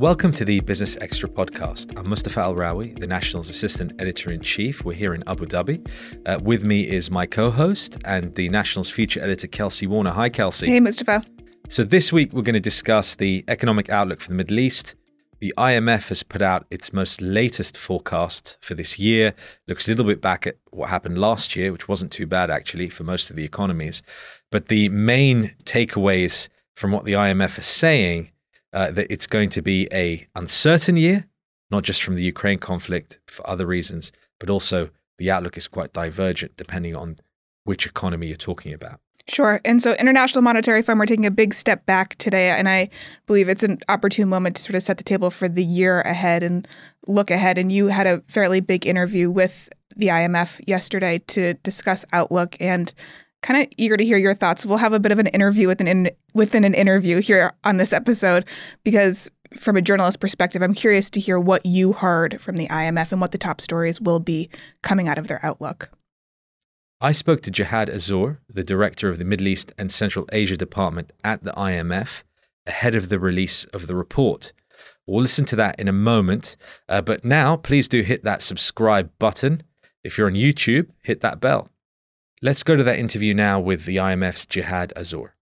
Welcome to the Business Extra podcast. I'm Mustafa Al Rawi, the National's Assistant Editor in Chief. We're here in Abu Dhabi. Uh, with me is my co host and the National's Feature Editor, Kelsey Warner. Hi, Kelsey. Hey, Mustafa. So, this week we're going to discuss the economic outlook for the Middle East. The IMF has put out its most latest forecast for this year. Looks a little bit back at what happened last year, which wasn't too bad actually for most of the economies. But the main takeaways from what the IMF is saying uh, that it's going to be a uncertain year, not just from the Ukraine conflict for other reasons, but also the outlook is quite divergent depending on which economy you're talking about. Sure. And so International Monetary Fund, we're taking a big step back today. And I believe it's an opportune moment to sort of set the table for the year ahead and look ahead. And you had a fairly big interview with the IMF yesterday to discuss outlook and kind of eager to hear your thoughts. We'll have a bit of an interview within in, within an interview here on this episode because from a journalist perspective, I'm curious to hear what you heard from the IMF and what the top stories will be coming out of their outlook. I spoke to Jihad Azour, the director of the Middle East and Central Asia Department at the IMF, ahead of the release of the report. We'll listen to that in a moment, uh, but now please do hit that subscribe button. If you're on YouTube, hit that bell. Let's go to that interview now with the IMF's Jihad Azour.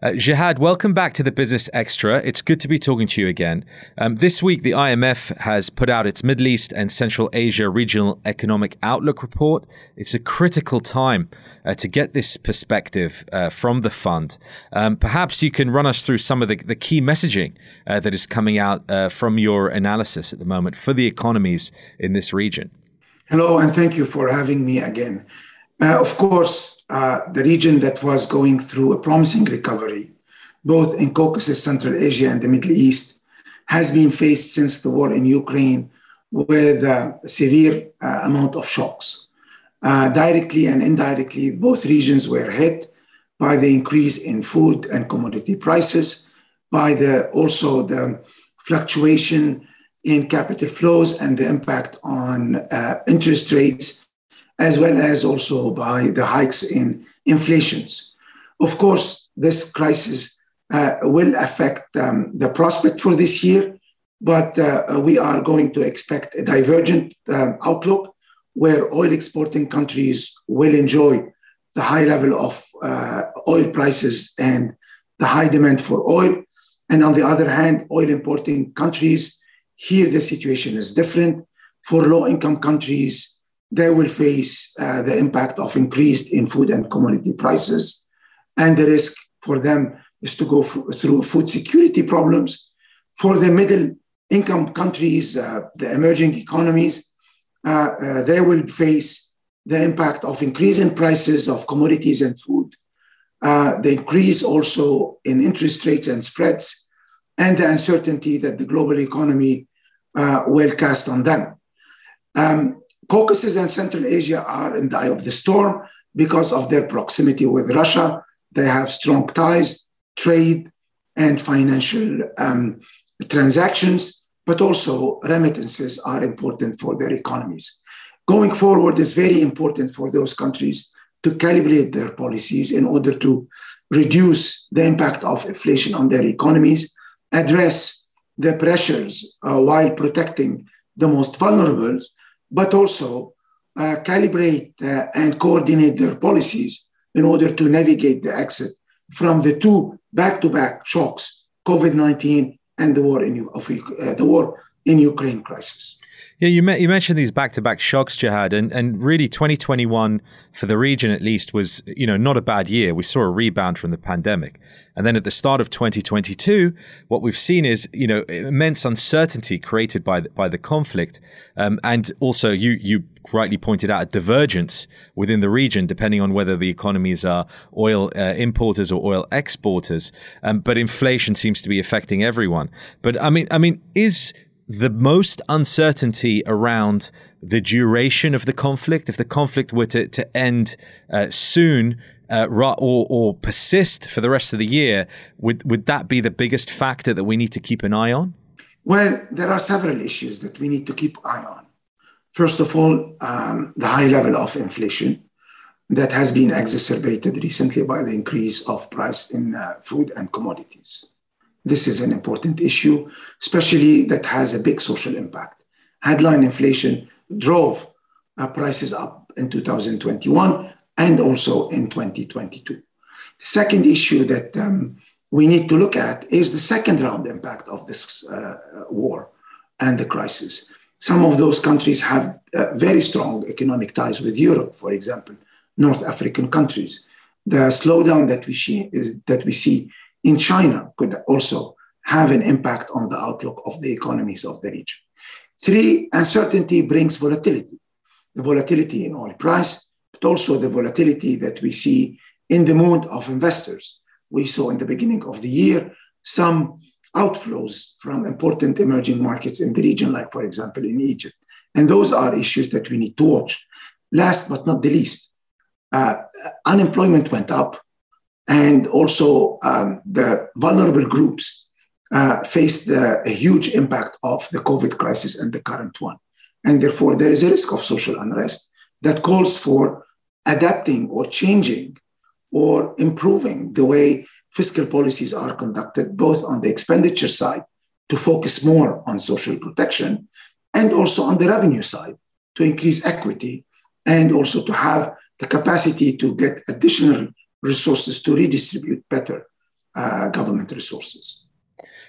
Uh, Jihad, welcome back to the Business Extra. It's good to be talking to you again. Um, this week, the IMF has put out its Middle East and Central Asia Regional Economic Outlook Report. It's a critical time uh, to get this perspective uh, from the fund. Um, perhaps you can run us through some of the, the key messaging uh, that is coming out uh, from your analysis at the moment for the economies in this region. Hello, and thank you for having me again. Uh, of course, uh, the region that was going through a promising recovery, both in Caucasus, Central Asia, and the Middle East, has been faced since the war in Ukraine with a severe uh, amount of shocks. Uh, directly and indirectly, both regions were hit by the increase in food and commodity prices, by the also the fluctuation in capital flows and the impact on uh, interest rates as well as also by the hikes in inflations. Of course, this crisis uh, will affect um, the prospect for this year, but uh, we are going to expect a divergent uh, outlook where oil exporting countries will enjoy the high level of uh, oil prices and the high demand for oil. And on the other hand, oil importing countries, here the situation is different. For low income countries, they will face uh, the impact of increased in food and commodity prices. And the risk for them is to go f- through food security problems. For the middle income countries, uh, the emerging economies, uh, uh they will face the impact of increase in prices of commodities and food, uh, the increase also in interest rates and spreads, and the uncertainty that the global economy uh, will cast on them. Um, Caucasus and Central Asia are in the eye of the storm because of their proximity with Russia. They have strong ties, trade, and financial um, transactions, but also remittances are important for their economies. Going forward is very important for those countries to calibrate their policies in order to reduce the impact of inflation on their economies, address the pressures uh, while protecting the most vulnerable, but also uh, calibrate uh, and coordinate their policies in order to navigate the exit from the two back-to-back shocks, COVID-19 and the war in uh, the war in Ukraine crisis. Yeah, you, you mentioned these back-to-back shocks, Jihad, and, and really 2021 for the region at least was you know not a bad year. We saw a rebound from the pandemic, and then at the start of 2022, what we've seen is you know immense uncertainty created by the, by the conflict, um, and also you you rightly pointed out a divergence within the region depending on whether the economies are oil uh, importers or oil exporters. Um, but inflation seems to be affecting everyone. But I mean, I mean, is the most uncertainty around the duration of the conflict, if the conflict were to, to end uh, soon uh, or, or persist for the rest of the year, would, would that be the biggest factor that we need to keep an eye on? Well, there are several issues that we need to keep eye on. First of all, um, the high level of inflation that has been exacerbated recently by the increase of price in uh, food and commodities. This is an important issue, especially that has a big social impact. Headline inflation drove uh, prices up in 2021 and also in 2022. The second issue that um, we need to look at is the second round impact of this uh, war and the crisis. Some of those countries have uh, very strong economic ties with Europe, for example, North African countries. The slowdown that we see, is, that we see in China could also have an impact on the outlook of the economies of the region. Three, uncertainty brings volatility. The volatility in oil price, but also the volatility that we see in the mood of investors. We saw in the beginning of the year some outflows from important emerging markets in the region, like, for example, in Egypt. And those are issues that we need to watch. Last but not the least, uh, unemployment went up, and also um, the vulnerable groups uh, the, a huge impact of the COVID crisis and the current one. And therefore, there is a risk of social unrest that calls for adapting or changing or improving the way fiscal policies are conducted, both on the expenditure side to focus more on social protection and also on the revenue side to increase equity and also to have the capacity to get additional resources to redistribute better uh, government resources.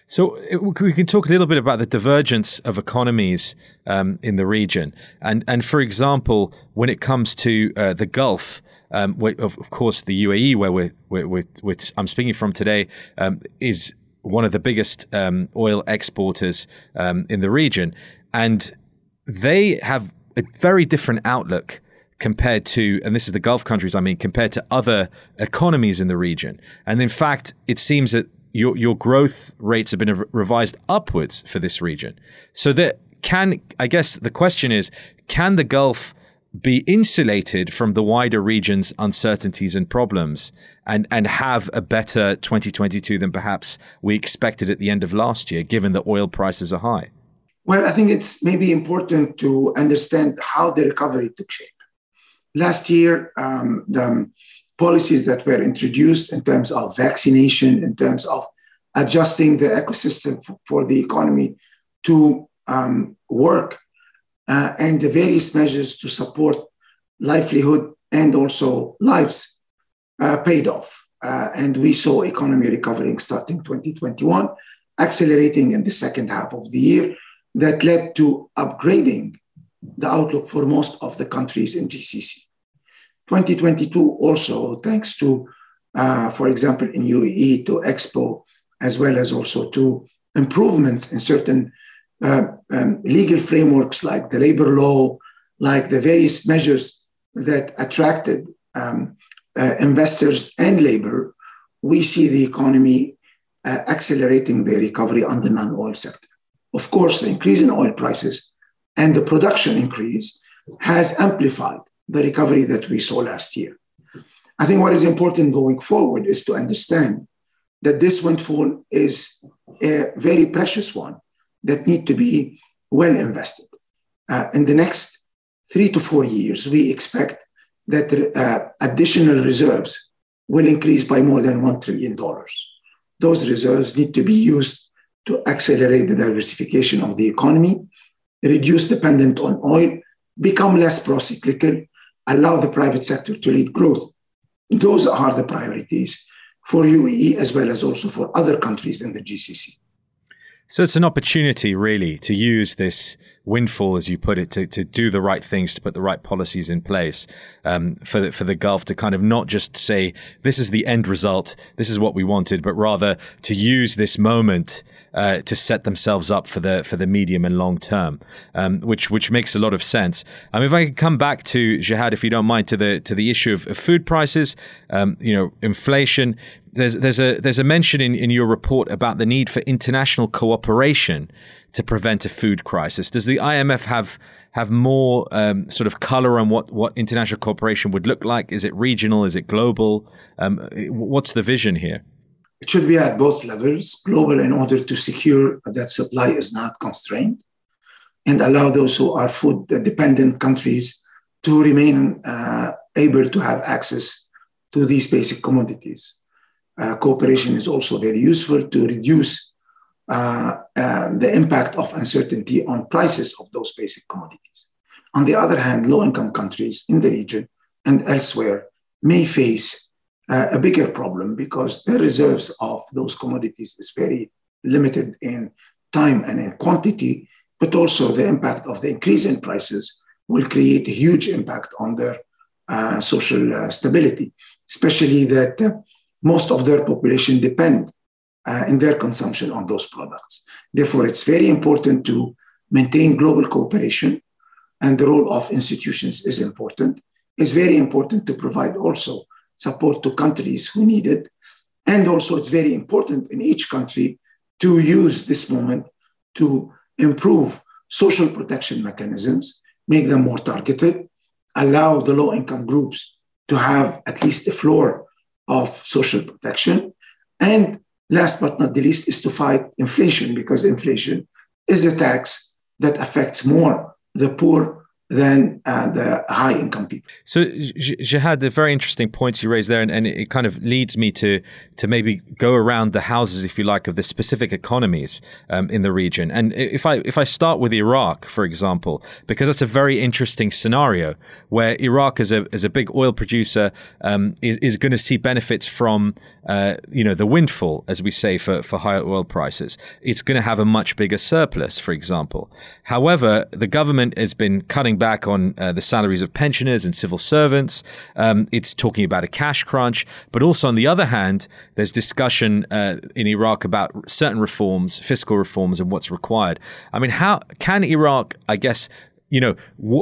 So we can talk a little bit about the divergence of economies um, in the region, and and for example, when it comes to uh, the Gulf, um, of, of, course, the UAE, where we're, we're, we're, I'm speaking from today, um, is one of the biggest um, oil exporters um, in the region, and they have a very different outlook compared to, and this is the Gulf countries, I mean, compared to other economies in the region. And in fact, it seems that your your growth rates have been revised upwards for this region. So that can I guess the question is, can the Gulf be insulated from the wider region's uncertainties and problems and and have a better 2022 than perhaps we expected at the end of last year given that oil prices are high well i think it's maybe important to understand how the recovery took shape last year um, the policies that were introduced in terms of vaccination, in terms of adjusting the ecosystem for the economy to um, work, uh, and the various measures to support livelihood and also lives uh, paid off. Uh, and we saw economy recovering starting 2021, accelerating in the second half of the year, that led to upgrading the outlook for most of the countries in GCC. 2022 also, thanks to, uh, for example, in UAE, to Expo, as well as also to improvements in certain uh, um, legal frameworks like the labor law, like the various measures that attracted um, uh, investors and labor, we see the economy uh, accelerating the recovery on the non oil sector. Of course, the increase in oil prices and the production increase has amplified the recovery that we saw last year. I think what is important going forward is to understand that this windfall is a very precious one that need to be well invested. Uh, in the next three to four years, we expect that uh, additional reserves will increase by more than $1 trillion. Those reserves need to be used to accelerate the diversification of the economy, reduce dependence on oil, become less pro-cyclical, allow the private sector to lead growth. Those are the priorities for UAE as well as also for other countries in the GCC. So it's an opportunity, really, to use this windfall, as you put it, to, to do the right things, to put the right policies in place um, for the, for the Gulf to kind of not just say this is the end result, this is what we wanted, but rather to use this moment uh, to set themselves up for the for the medium and long term, um, which which makes a lot of sense. I mean, if I could come back to Jihad, if you don't mind, to the to the issue of, of food prices, um, you know, inflation there's there's a there's a mention in, in your report about the need for international cooperation to prevent a food crisis. Does the IMF have have more um, sort of color on what, what international cooperation would look like? Is it regional? Is it global? Um, what's the vision here? It should be at both levels, global in order to secure that supply is not constrained, and allow those who are food dependent countries to remain uh, able to have access to these basic commodities. Uh, cooperation is also very useful to reduce the impact of uncertainty on prices of those basic commodities. On the other hand, low income countries in the region and elsewhere may face uh, a bigger problem because the reserves of those commodities is very limited in time and in quantity, but also the impact of the increase in prices will create a huge impact on their uh, social uh, stability, especially that uh, most of their population depend uh, in their consumption on those products. Therefore, it's very important to maintain global cooperation, and the role of institutions is important. It's very important to provide also support to countries who need it. And also, it's very important in each country to use this moment to improve social protection mechanisms, make them more targeted, allow the low income groups to have at least a floor of social protection, and last but not the least is to fight inflation because inflation is a tax that affects more the poor than uh, the high income people. So, Jihad, the very interesting points you raised there, and, and, it kind of leads me to to maybe go around the houses, if you like, of the specific economies um, in the region. And if I if I start with Iraq, for example, because that's a very interesting scenario where Iraq, as a as a big oil producer, um, is is going to see benefits from uh, you know the windfall, as we say, for for higher oil prices. It's going to have a much bigger surplus, for example. However, the government has been cutting back on uh, the salaries of pensioners and civil servants. Um, it's talking about a cash crunch. But also, on the other hand, there's discussion uh, in Iraq about certain reforms, fiscal reforms, and what's required. I mean, how can Iraq, I guess, you know,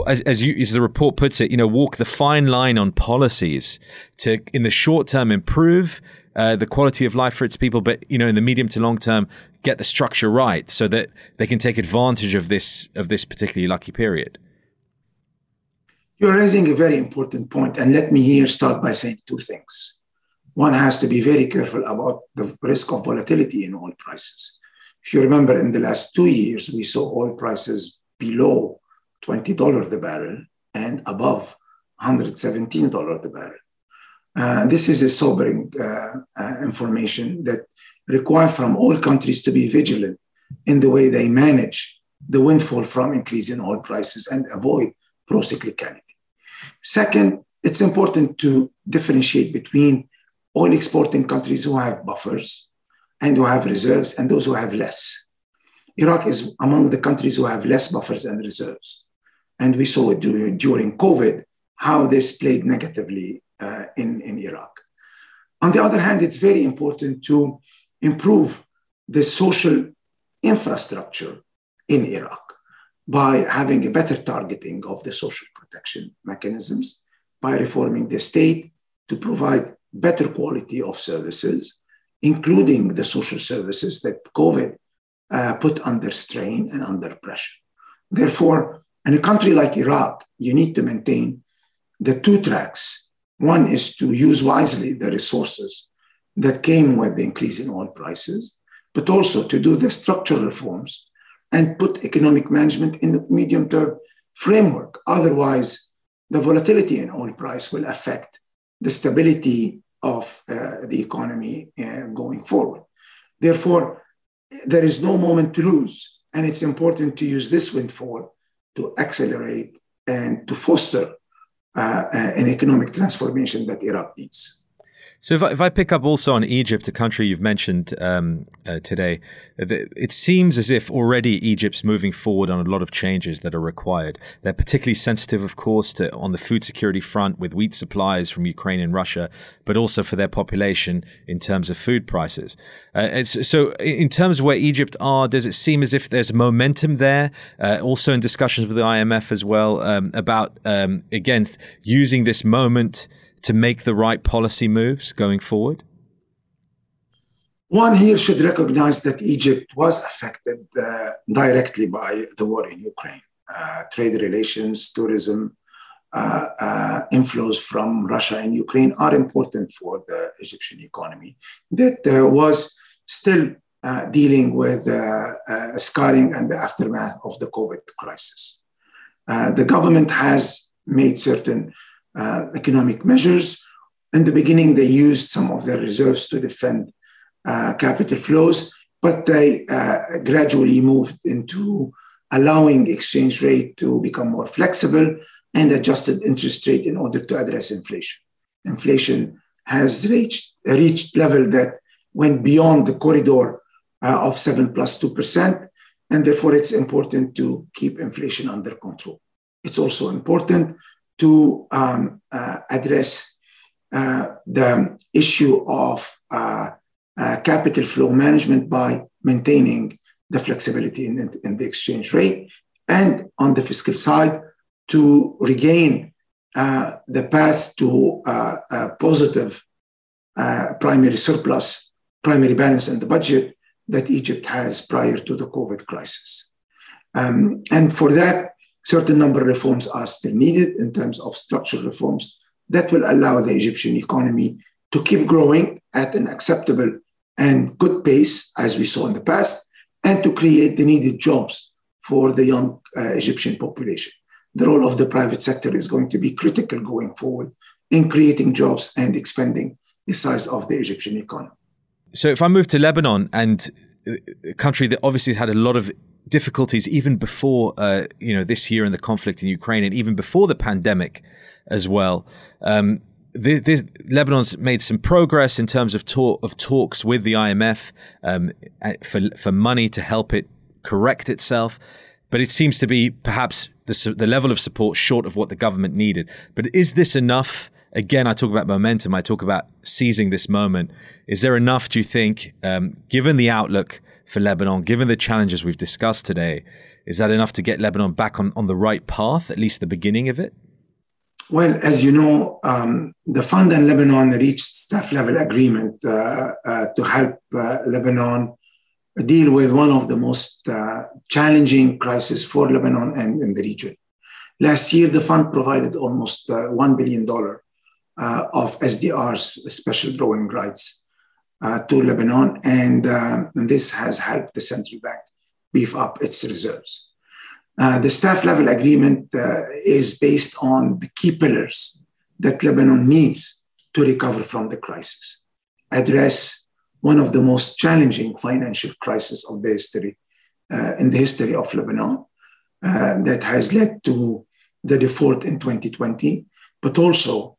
as, as, you, as the report puts it, you know, walk the fine line on policies to, in the short term, improve uh, the quality of life for its people, but you know, in the medium to long term, get the structure right so that they can take advantage of this of this particularly lucky period. You're raising a very important point, and let me here start by saying two things. One has to be very careful about the risk of volatility in oil prices. If you remember, in the last two years, we saw oil prices below $20 the barrel and above $117 the barrel. Uh, this is a sobering uh, uh, information that require from all countries to be vigilant in the way they manage the windfall from increasing oil prices and avoid procyclicality. Second, it's important to differentiate between oil exporting countries who have buffers and who have reserves and those who have less. Iraq is among the countries who have less buffers and reserves. And we saw it during COVID how this played negatively uh, in, in Iraq. On the other hand, it's very important to improve the social infrastructure in Iraq by having a better targeting of the social protection mechanisms, by reforming the state to provide better quality of services, including the social services that COVID uh, put under strain and under pressure. Therefore, in a country like Iraq, you need to maintain the two tracks. One is to use wisely the resources that came with the increase in oil prices, but also to do the structural reforms and put economic management in the medium term framework. Otherwise, the volatility in oil price will affect the stability of uh, the economy uh, going forward. Therefore, there is no moment to lose, and it's important to use this windfall to accelerate and to foster uh, an economic transformation that Iraq needs. So if I, if I pick up also on Egypt, a country you've mentioned um, uh, today, it seems as if already Egypt's moving forward on a lot of changes that are required. They're particularly sensitive, of course, to on the food security front with wheat supplies from Ukraine and Russia, but also for their population in terms of food prices. Uh, so in terms of where Egypt are, does it seem as if there's momentum there? Uh, also in discussions with the IMF as well um, about um, again using this moment to make the right policy moves going forward? One here should recognize that Egypt was affected uh, directly by the war in Ukraine. Uh, trade relations, tourism, uh, uh inflows from Russia and Ukraine are important for the Egyptian economy that uh, was still uh, dealing with scarring and the aftermath of the COVID crisis. the government has made certain uh, economic measures. In the beginning, they used some of their reserves to defend uh, capital flows. but they uh, gradually moved into allowing exchange rate to become more flexible and adjusted interest rate in order to address inflation. Inflation has reached, reached level that went beyond the corridor uh, of 7 plus 2%, and therefore it's important to keep inflation under control. It's also important to um, uh, address uh, the issue of uh, uh, capital flow management by maintaining the flexibility in, in, the exchange rate and on the fiscal side to regain uh, the path to uh, a positive primary surplus, primary balance in the budget that Egypt has prior to the COVID crisis. Um, and for that, certain number of reforms are still needed in terms of structural reforms that will allow the Egyptian economy to keep growing at an acceptable and good pace, as we saw in the past, and to create the needed jobs for the young uh, Egyptian population. The role of the private sector is going to be critical going forward in creating jobs and expanding the size of the Egyptian economy. So, if I move to Lebanon, and a country that obviously has had a lot of difficulties even before uh, you know this year and the conflict in Ukraine, and even before the pandemic as well. Um, the, the, Lebanon's made some progress in terms of talk, of talks with the IMF um, for for money to help it correct itself, but it seems to be perhaps the the level of support short of what the government needed. But is this enough? Again, I talk about momentum. I talk about seizing this moment. Is there enough? Do you think, um, given the outlook for Lebanon, given the challenges we've discussed today, is that enough to get Lebanon back on, on the right path, at least the beginning of it? Well, as you know, um, the fund and Lebanon reached staff level agreement uh, uh, to help uh, Lebanon deal with one of the most uh, challenging crises for Lebanon and in the region. Last year, the fund provided almost uh, $1 billion uh, of SDRs, special drawing rights, to Lebanon, and, um, and this has helped the central bank beef up its reserves. Uh, the staff level agreement uh, is based on the key pillars that Lebanon needs to recover from the crisis, address one of the most challenging financial crises of the history uh, in the history of Lebanon uh, that has led to the default in 2020, but also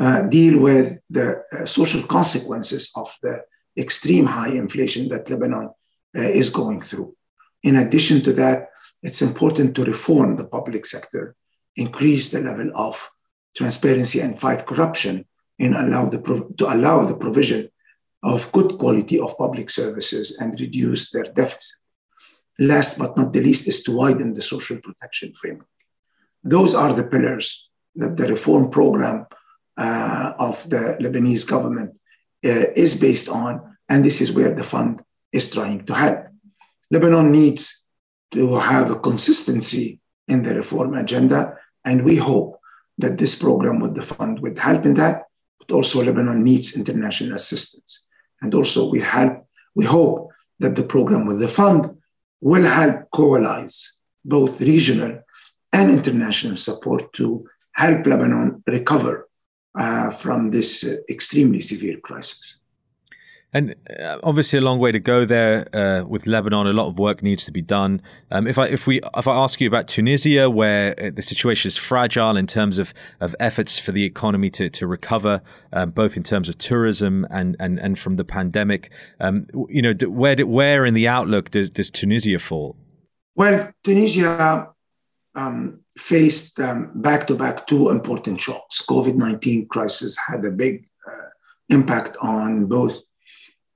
uh, deal with the uh, social consequences of the extreme high inflation that Lebanon is going through. In addition to that, it's important to reform the public sector, increase the level of transparency and fight corruption, and allow the to allow the provision of good quality of public services and reduce their deficit. Last but not the least is to widen the social protection framework. Those are the pillars that the reform program uh, of the Lebanese government uh, is based on, and this is where the fund is trying to help. Lebanon needs to have a consistency in the reform agenda. And we hope that this program with the fund would help in that, but also Lebanon needs international assistance. And also we help, we hope that the program with the fund will help coalesce both regional and international support to help Lebanon recover uh, from this uh, extremely severe crisis. And uh, obviously, a long way to go there uh, with Lebanon. A lot of work needs to be done. Um, if I if we if I ask you about Tunisia, where uh, the situation is fragile in terms of, of efforts for the economy to to recover, um, both in terms of tourism and and, and from the pandemic, um, you know, where where in the outlook does does Tunisia fall? Well, Tunisia um, faced back to back two important shocks. COVID nineteen crisis had a big uh, impact on both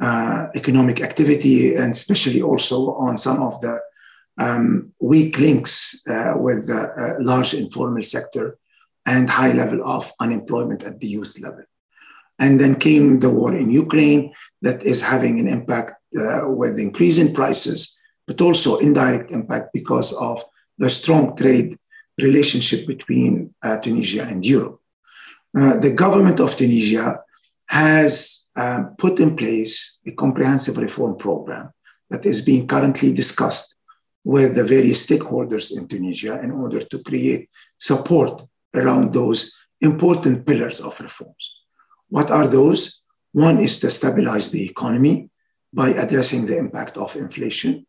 uh, economic activity and especially also on some of the um, weak links uh, with the uh, large informal sector and high level of unemployment at the youth level. And then came the war in Ukraine that is having an impact uh, with increasing prices, but also indirect impact because of the strong trade relationship between uh, Tunisia and Europe. Uh, the government of Tunisia has um, put in place a comprehensive reform program that is being currently discussed with the various stakeholders in Tunisia in order to create support around those important pillars of reforms. What are those? One is to stabilize the economy. by addressing the impact of inflation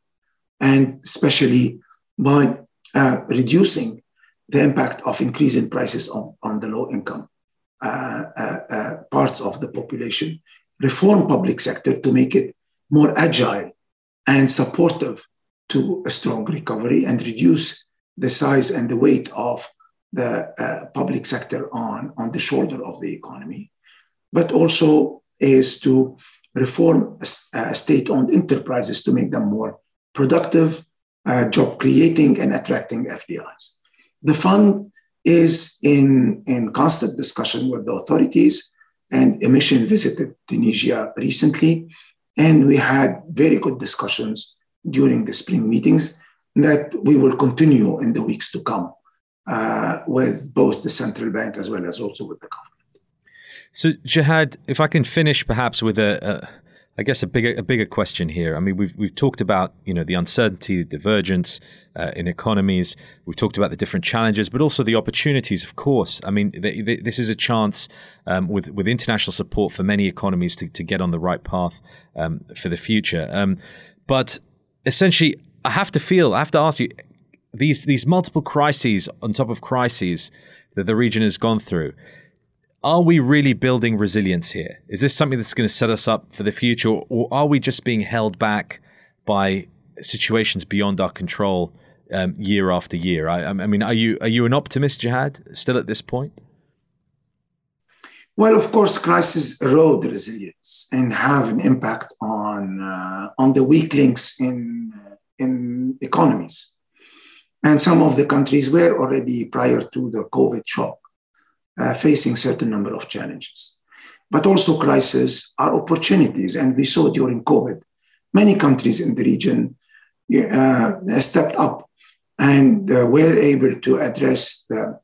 and especially by uh, reducing the impact of increasing prices on, on the low income uh, uh, parts of the population, reform public sector to make it more agile and supportive to a strong recovery and reduce the size and the weight of the uh, public sector on, on the shoulder of the economy, but also is to reform uh, state-owned enterprises to make them more productive, uh, job creating and attracting FDIs. The fund is in, in constant discussion with the authorities, and a mission visited Tunisia recently, and we had very good discussions during the spring meetings that we will continue in the weeks to come uh, with both the central bank as well as also with the government. So, Jihad, if I can finish perhaps with a, a I guess a bigger a bigger question here. I mean, we've we've talked about you know the uncertainty, the divergence uh, in economies. We've talked about the different challenges, but also the opportunities. Of course, I mean, this is a chance um, with with international support for many economies to, to get on the right path um, for the future. Um, but essentially, I have to feel, I have to ask you, these these multiple crises on top of crises that the region has gone through are we really building resilience here? Is this something that's going to set us up for the future, or are we just being held back by situations beyond our control um, year after year? I, I, mean, are you are you an optimist, Jihad, still at this point? Well, of course, crises erode resilience and have an impact on uh, on the weak links in uh, in economies. And some of the countries were already prior to the COVID shock uh, facing certain number of challenges. But also crises are opportunities. And we saw during COVID, many countries in the region uh, stepped up and uh, were able to address the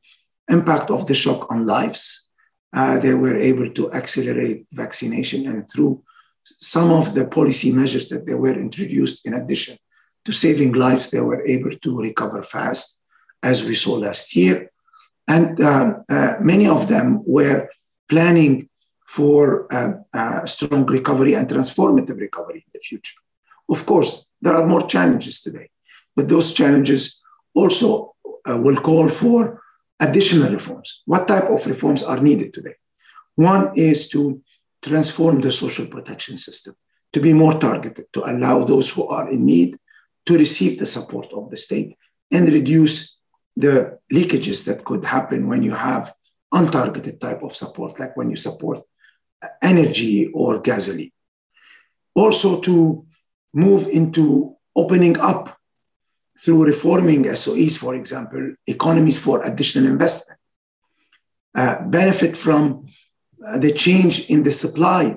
impact of the shock on lives. Uh, they were able to accelerate vaccination and through some of the policy measures that they were introduced in addition to saving lives, they were able to recover fast, as we saw last year. And uh, uh, many of them were planning for uh, strong recovery and transformative recovery in the future. Of course, there are more challenges today, but those challenges also will call for additional reforms. What type of reforms are needed today? One is to transform the social protection system to be more targeted, to allow those who are in need to receive the support of the state and reduce the leakages that could happen when you have untargeted type of support, like when you support energy or gasoline. Also, to move into opening up through reforming SOEs, for example, economies for additional investment, uh, benefit from uh, the change in the supply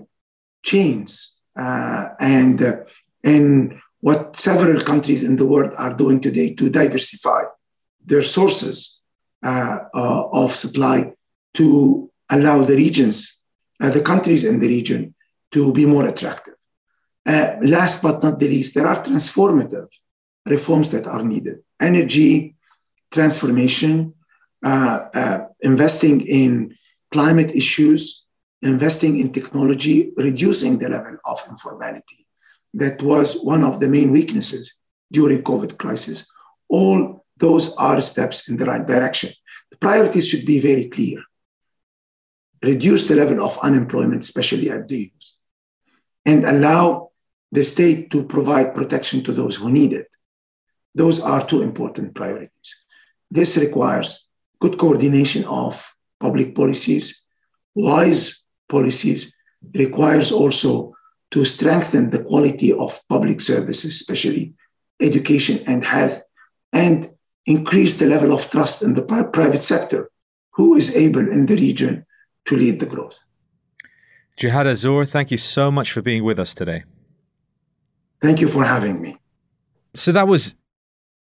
chains uh, and, uh, and what several countries in the world are doing today to diversify their sources uh, uh, of supply to allow the regions, uh, the countries in the region, to be more attractive. Last but not the least, there are transformative reforms that are needed energy transformation, investing in climate issues, investing in technology, reducing the level of informality. That was one of the main weaknesses during COVID crisis. All those are steps in the right direction. The priorities should be very clear. Reduce the level of unemployment, especially at the youth, and allow the state to provide protection to those who need it. Those are two important priorities. This requires good coordination of public policies, wise policies, it requires also to strengthen the quality of public services, especially education and health, and increase the level of trust in the private sector, who is able in the region to lead the growth. Jihad Azour, thank you so much for being with us today. Thank you for having me. So that was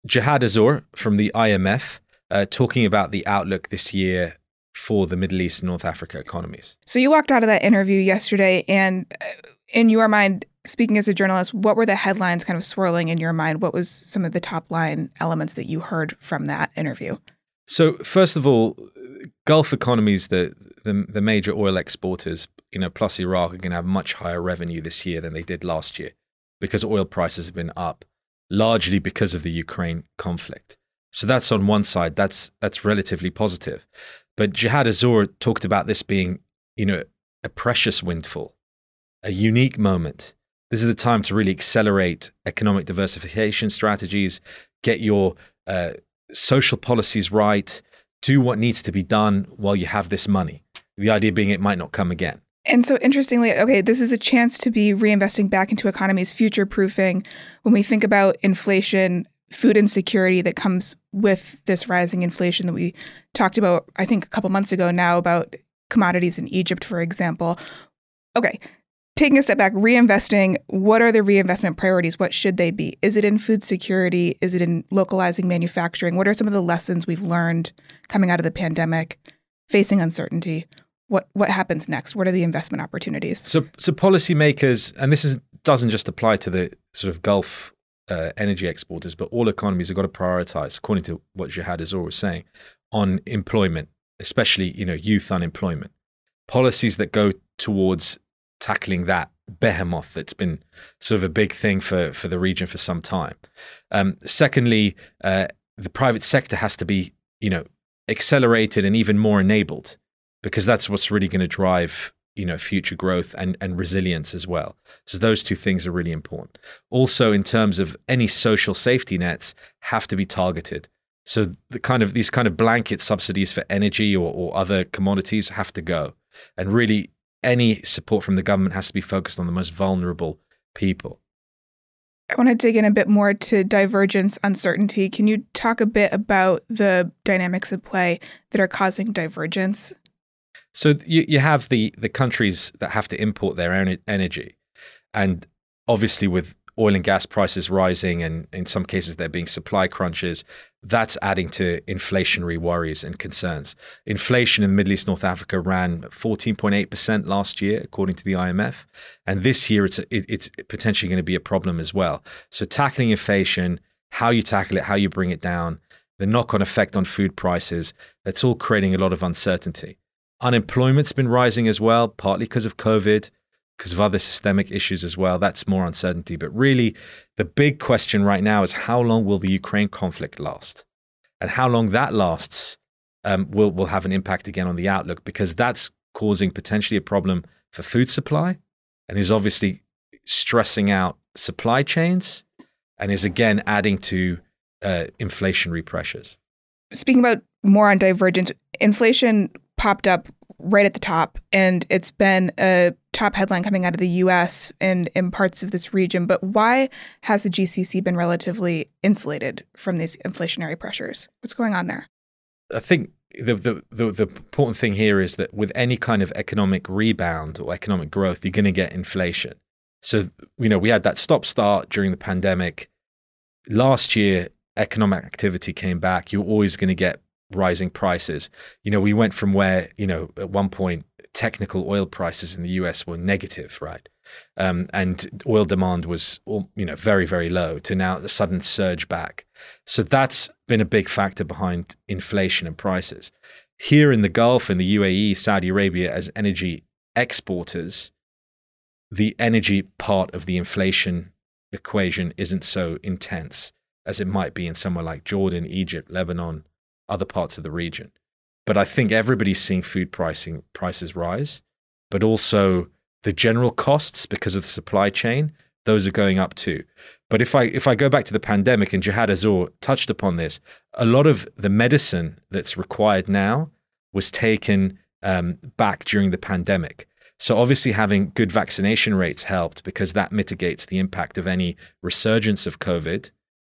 Jihad Azour from the IMF uh, talking about the outlook this year for the Middle East and North Africa economies. So you walked out of that interview yesterday, and uh, in your mind, speaking as a journalist, what were the headlines kind of swirling in your mind? What was some of the top line elements that you heard from that interview? So, first of all, Gulf economies, the, the, the major oil exporters, you know, plus Iraq, are going to have much higher revenue this year than they did last year. because oil prices have been up, largely because of the Ukraine conflict. So that's on one side. That's that's relatively positive. But Jihad Azour talked about this being, you know, a precious windfall, a unique moment. This is the time to really accelerate economic diversification strategies, get your uh, social policies right, do what needs to be done while you have this money. The idea being it might not come again. And so, interestingly, okay, this is a chance to be reinvesting back into economies, future proofing. When we think about inflation, food insecurity that comes with this rising inflation that we talked about, I think, a couple months ago now about commodities in Egypt, for example. Okay, taking a step back, reinvesting, what are the reinvestment priorities? What should they be? Is it in food security? Is it in localizing manufacturing? What are some of the lessons we've learned coming out of the pandemic, facing uncertainty? what what happens next? What are the investment opportunities? So, so policymakers, and this is, doesn't just apply to the sort of Gulf uh, energy exporters, but all economies have got to prioritize, according to what Jihad is always saying, on employment, especially you know youth unemployment. Policies that go towards tackling that behemoth that's been sort of a big thing for for the region for some time. Um, secondly, uh, the private sector has to be you know accelerated and even more enabled because that's what's really going to drive you know future growth and and resilience as well. So those two things are really important. Also in terms of any social safety nets have to be targeted. So the kind of these kind of blanket subsidies for energy or, or other commodities have to go and really any support from the government has to be focused on the most vulnerable people I want to dig in a bit more to divergence uncertainty. Can you talk a bit about the dynamics at play that are causing divergence? So you, you have the, the countries that have to import their own energy. And obviously, with oil and gas prices rising, and in some cases, there being supply crunches, that's adding to inflationary worries and concerns. Inflation in the Middle East, North Africa ran 14.8% last year, according to the IMF. And this year, it's, it, it's potentially going to be a problem as well. So, tackling inflation, how you tackle it, how you bring it down, the knock on effect on food prices, that's all creating a lot of uncertainty. Unemployment's been rising as well, partly because of COVID, because of other systemic issues as well. That's more uncertainty. But really, the big question right now is how long will the Ukraine conflict last? And how long that lasts um, will, will have an impact again on the outlook because that's causing potentially a problem for food supply and is obviously stressing out supply chains and is again adding to uh, inflationary pressures. Speaking about more on divergence, inflation popped up right at the top, and it's been a top headline coming out of the US and in parts of this region. But why has the GCC been relatively insulated from these inflationary pressures? What's going on there? I think the, the, the, the, important thing here is that with any kind of economic rebound or economic growth, you're going to get inflation. So, you know, we had that stop start during the pandemic. Last year, economic activity came back. You're always going to get rising prices. You know, we went from where, you know, at one point technical oil prices in the US were negative, right? Um, and oil demand was, you know, very, very low to now the sudden surge back. So that's been a big factor behind inflation and prices. Here in the Gulf, in the UAE, Saudi Arabia, as energy exporters, the energy part of the inflation equation isn't so intense as it might be in somewhere like Jordan, Egypt, Lebanon, other parts of the region. But I think everybody's seeing food pricing prices rise, but also the general costs because of the supply chain, those are going up too. But if I if I go back to the pandemic and Jihad Azour touched upon this, a lot of the medicine that's required now was taken um, back during the pandemic. So obviously having good vaccination rates helped because that mitigates the impact of any resurgence of COVID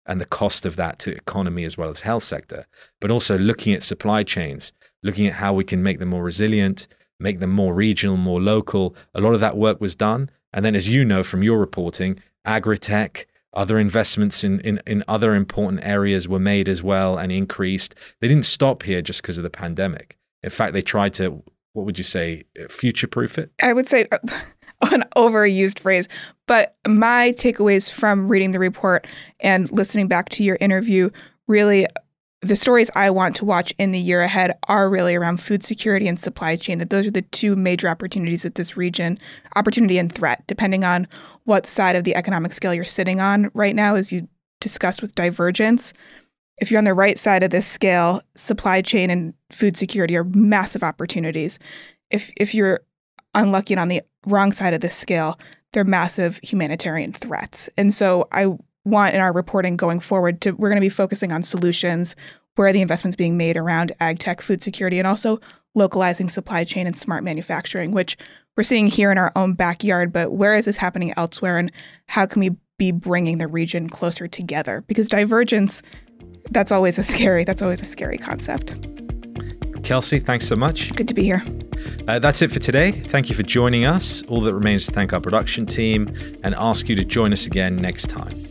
and the cost of that to economy as well as health sector, but also looking at supply chains, looking at how we can make them more resilient, make them more regional, more local. A lot of that work was done. And then, as you know from your reporting, agri-tech, other investments in, in, in other important areas were made as well and increased. They didn't stop here just because of the pandemic. In fact, they tried to, what would you say, uh, future proof it? I would say uh, an overused phrase. But my takeaways from reading the report and listening back to your interview really the stories I want to watch in the year ahead are really around food security and supply chain. That those are the two major opportunities that this region, opportunity and threat, depending on what side of the economic scale you're sitting on right now, as you discussed with divergence. If you're on the right side of this scale, supply chain and food security are massive opportunities. If if you're unlucky and on the wrong side of this scale, they're massive humanitarian threats. And so I want in our reporting going forward to we're going to be focusing on solutions where are the investments being made around ag tech food security and also localizing supply chain and smart manufacturing which we're seeing here in our own backyard but where is this happening elsewhere and how can we be bringing the region closer together because divergence that's always a scary that's always a scary concept kelsey thanks so much good to be here uh, that's it for today. Thank you for joining us. All that remains to thank our production team and ask you to join us again next time.